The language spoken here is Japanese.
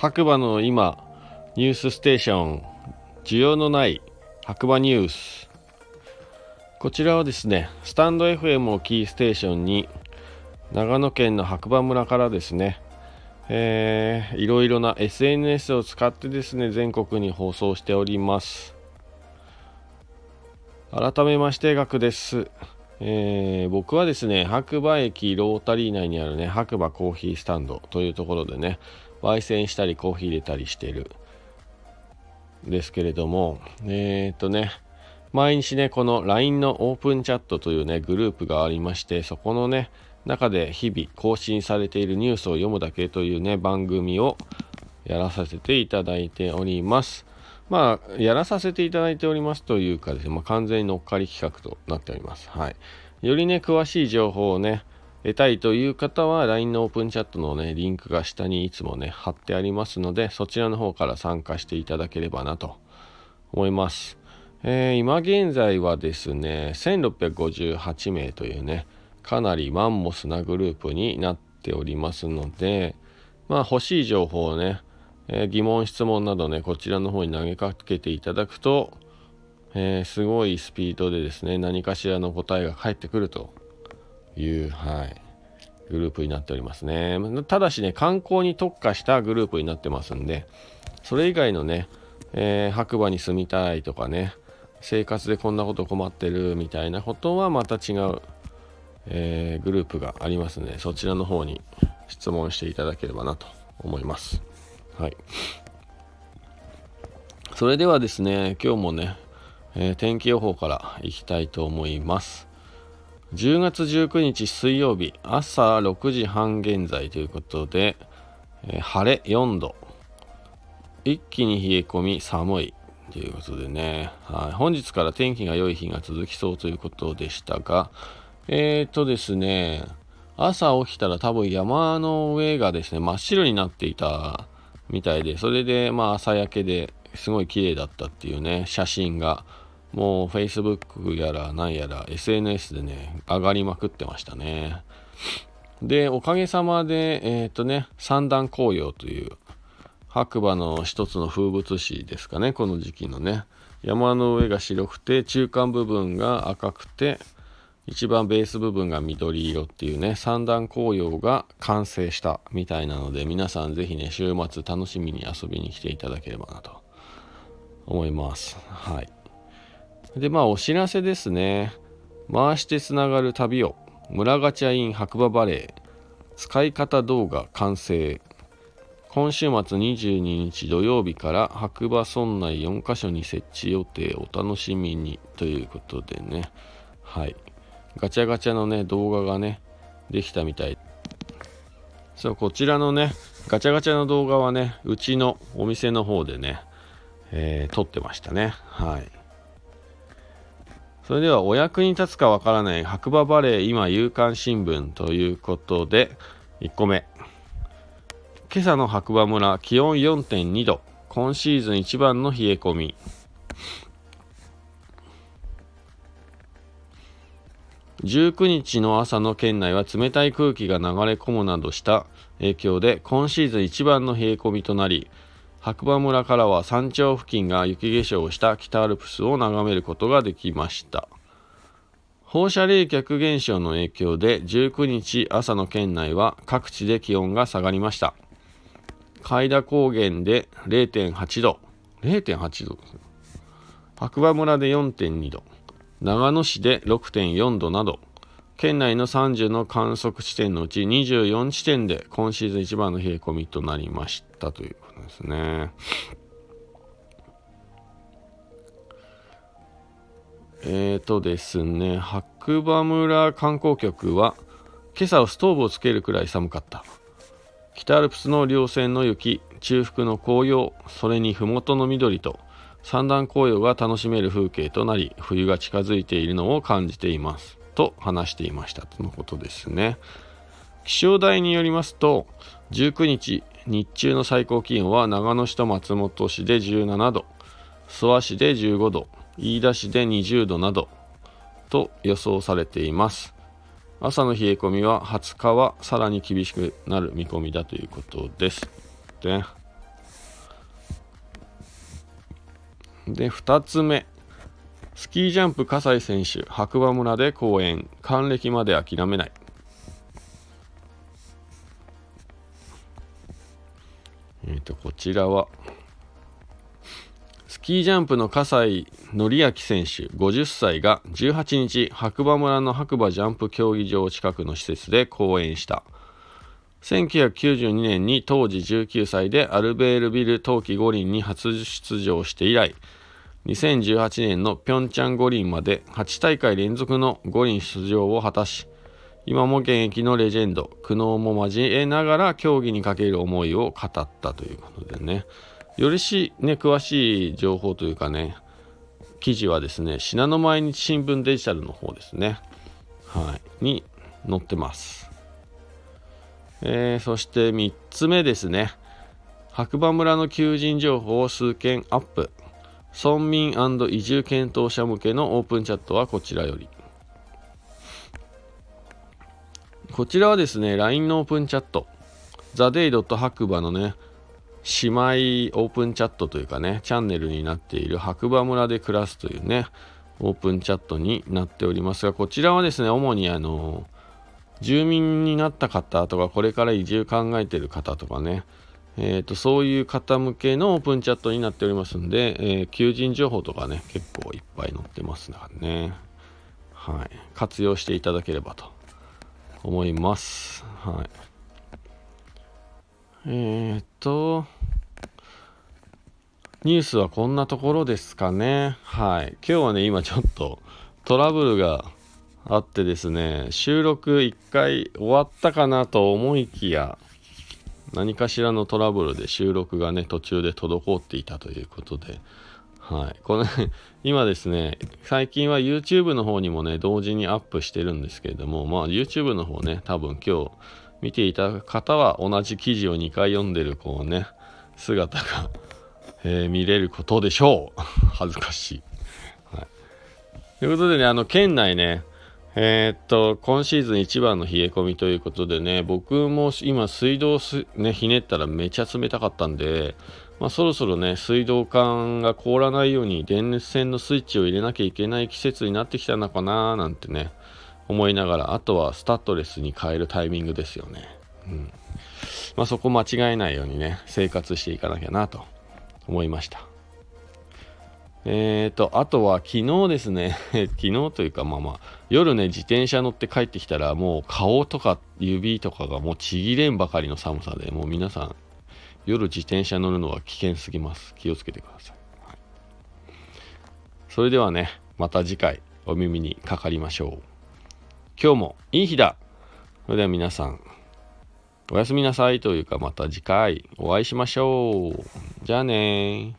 白馬の今ニュースステーション。需要のない白馬ニュース。こちらはですねスタンド FM をキーステーションに長野県の白馬村からですねえー、いろいろな SNS を使ってですね全国に放送しております。改めましてガクです、えー、僕はですね白馬駅ロータリー内にあるね白馬コーヒースタンドというところでね焙煎したりコーヒー入れたりしてる。ですけれどもえー、っとね毎日ねこの LINE のオープンチャットというねグループがありましてそこのね中で日々更新されているニュースを読むだけというね番組をやらさせていただいております。まあやらさせていただいておりますというかですね、まあ、完全に乗っかり企画となっております。はい。よりね詳しい情報をね得たいという方は LINE のオープンチャットのねリンクが下にいつもね貼ってありますのでそちらの方から参加していただければなと思います。えー、今現在はですね1658名というねかなりマンモスなグループになっておりますので、まあ欲しい情報をね、えー、疑問質問などね、こちらの方に投げかけていただくと、えー、すごいスピードでですね、何かしらの答えが返ってくるという、はい、グループになっておりますね。ただしね、観光に特化したグループになってますんで、それ以外のね、えー、白馬に住みたいとかね、生活でこんなこと困ってるみたいなことはまた違うえー、グループがありますのでそちらの方に質問していただければなと思います。はい。それではですね、今日もね、えー、天気予報からいきたいと思います。10月19日水曜日朝6時半現在ということで、えー、晴れ4度。一気に冷え込み寒いということでね、はい、本日から天気が良い日が続きそうということでしたが、えー、とですね、朝起きたら多分山の上がですね、真っ白になっていたみたいで、それでまあ朝焼けですごい綺麗だったっていうね、写真が、もう Facebook やら何やら SNS でね、上がりまくってましたね。で、おかげさまで、えー、っとね、三段紅葉という白馬の一つの風物詩ですかね、この時期のね。山の上が白くて、中間部分が赤くて、一番ベース部分が緑色っていうね三段紅葉が完成したみたいなので皆さん是非ね週末楽しみに遊びに来ていただければなと思いますはいでまあお知らせですね回してつながる旅を村ガチャイン白馬バレー使い方動画完成今週末22日土曜日から白馬村内4カ所に設置予定お楽しみにということでねはいガチャガチャのね、動画がね、できたみたい。そう、こちらのね、ガチャガチャの動画はね、うちのお店の方でね、えー、撮ってましたね。はい。それではお役に立つかわからない白馬バレー今夕刊新聞ということで、1個目。今朝の白馬村気温4.2度。今シーズン一番の冷え込み。19日の朝の県内は冷たい空気が流れ込むなどした影響で今シーズン一番の冷え込みとなり白馬村からは山頂付近が雪化粧した北アルプスを眺めることができました。放射冷却現象の影響で19日朝の県内は各地で気温が下がりました。海田高原で0.8度。0.8度。白馬村で4.2度。長野市で6.4度など。県内の30の観測地点のうち24地点で今シーズン一番の冷え込みとなりましたという。ですね。えーとですね、白馬村観光局は今朝はストーブをつけるくらい寒かった。北アルプスの稜線の雪、中腹の紅葉、それに麓の緑と三段紅葉が楽しめる風景となり冬が近づいているのを感じていますと話していましたとのことですね気象台によりますと19日日中の最高気温は長野市と松本市で17度、諏訪市で15度、飯田市で20度などと予想されています。朝の冷え込みは20日はさらに厳しくなる見込みだということです。で、で2つ目。スキージャンプ葛西選手白馬村で公演還暦まで諦めないえ、ー、と、こちらは、スキージャンプの葛西紀明選手50歳が18日白馬村の白馬ジャンプ競技場近くの施設で講演した。1992年に当時19歳でアルベールビル冬季五輪に初出場して以来2018年のピョンチャン五輪まで8大会連続の五輪出場を果たし今も現役のレジェンド苦悩も交えながら競技にかける思いを語ったということでねよりし、ね、詳しい情報というかね記事はですね信濃毎日新聞デジタルの方ですねはいに載ってますえー、そして3つ目ですね。白馬村の求人情報を数件アップ。村民移住検討者向けのオープンチャットはこちらより。こちらはですね、LINE のオープンチャット。ザデイドット白馬のね、姉妹オープンチャットというかね、チャンネルになっている白馬村で暮らすというね、オープンチャットになっておりますが、こちらはですね、主にあの、住民になった方とか、これから移住考えてる方とかね、えーと、そういう方向けのオープンチャットになっておりますんで、えー、求人情報とかね、結構いっぱい載ってますからね。はい。活用していただければと思います。はい。えーと、ニュースはこんなところですかね。はい。今日はね、今ちょっとトラブルがあってですね、収録1回終わったかなと思いきや、何かしらのトラブルで収録がね、途中で滞っていたということで、はい。この 今ですね、最近は YouTube の方にもね、同時にアップしてるんですけれども、まあ YouTube の方ね、多分今日見ていた方は同じ記事を2回読んでるこうね、姿が、えー、見れることでしょう。恥ずかしい。はい。ということでね、あの、県内ね、えー、っと、今シーズン一番の冷え込みということでね、僕も今水道す、ね、ひねったらめちゃ冷たかったんで、まあ、そろそろね、水道管が凍らないように電熱線のスイッチを入れなきゃいけない季節になってきたのかななんてね、思いながら、あとはスタッドレスに変えるタイミングですよね。うん。まあ、そこ間違えないようにね、生活していかなきゃなと思いました。えーと、あとは昨日ですね、昨日というかまあまあ、夜ね、自転車乗って帰ってきたら、もう顔とか指とかがもうちぎれんばかりの寒さで、もう皆さん、夜自転車乗るのは危険すぎます。気をつけてください。はい、それではね、また次回お耳にかかりましょう。今日もいい日だそれでは皆さん、おやすみなさいというかまた次回お会いしましょう。じゃあね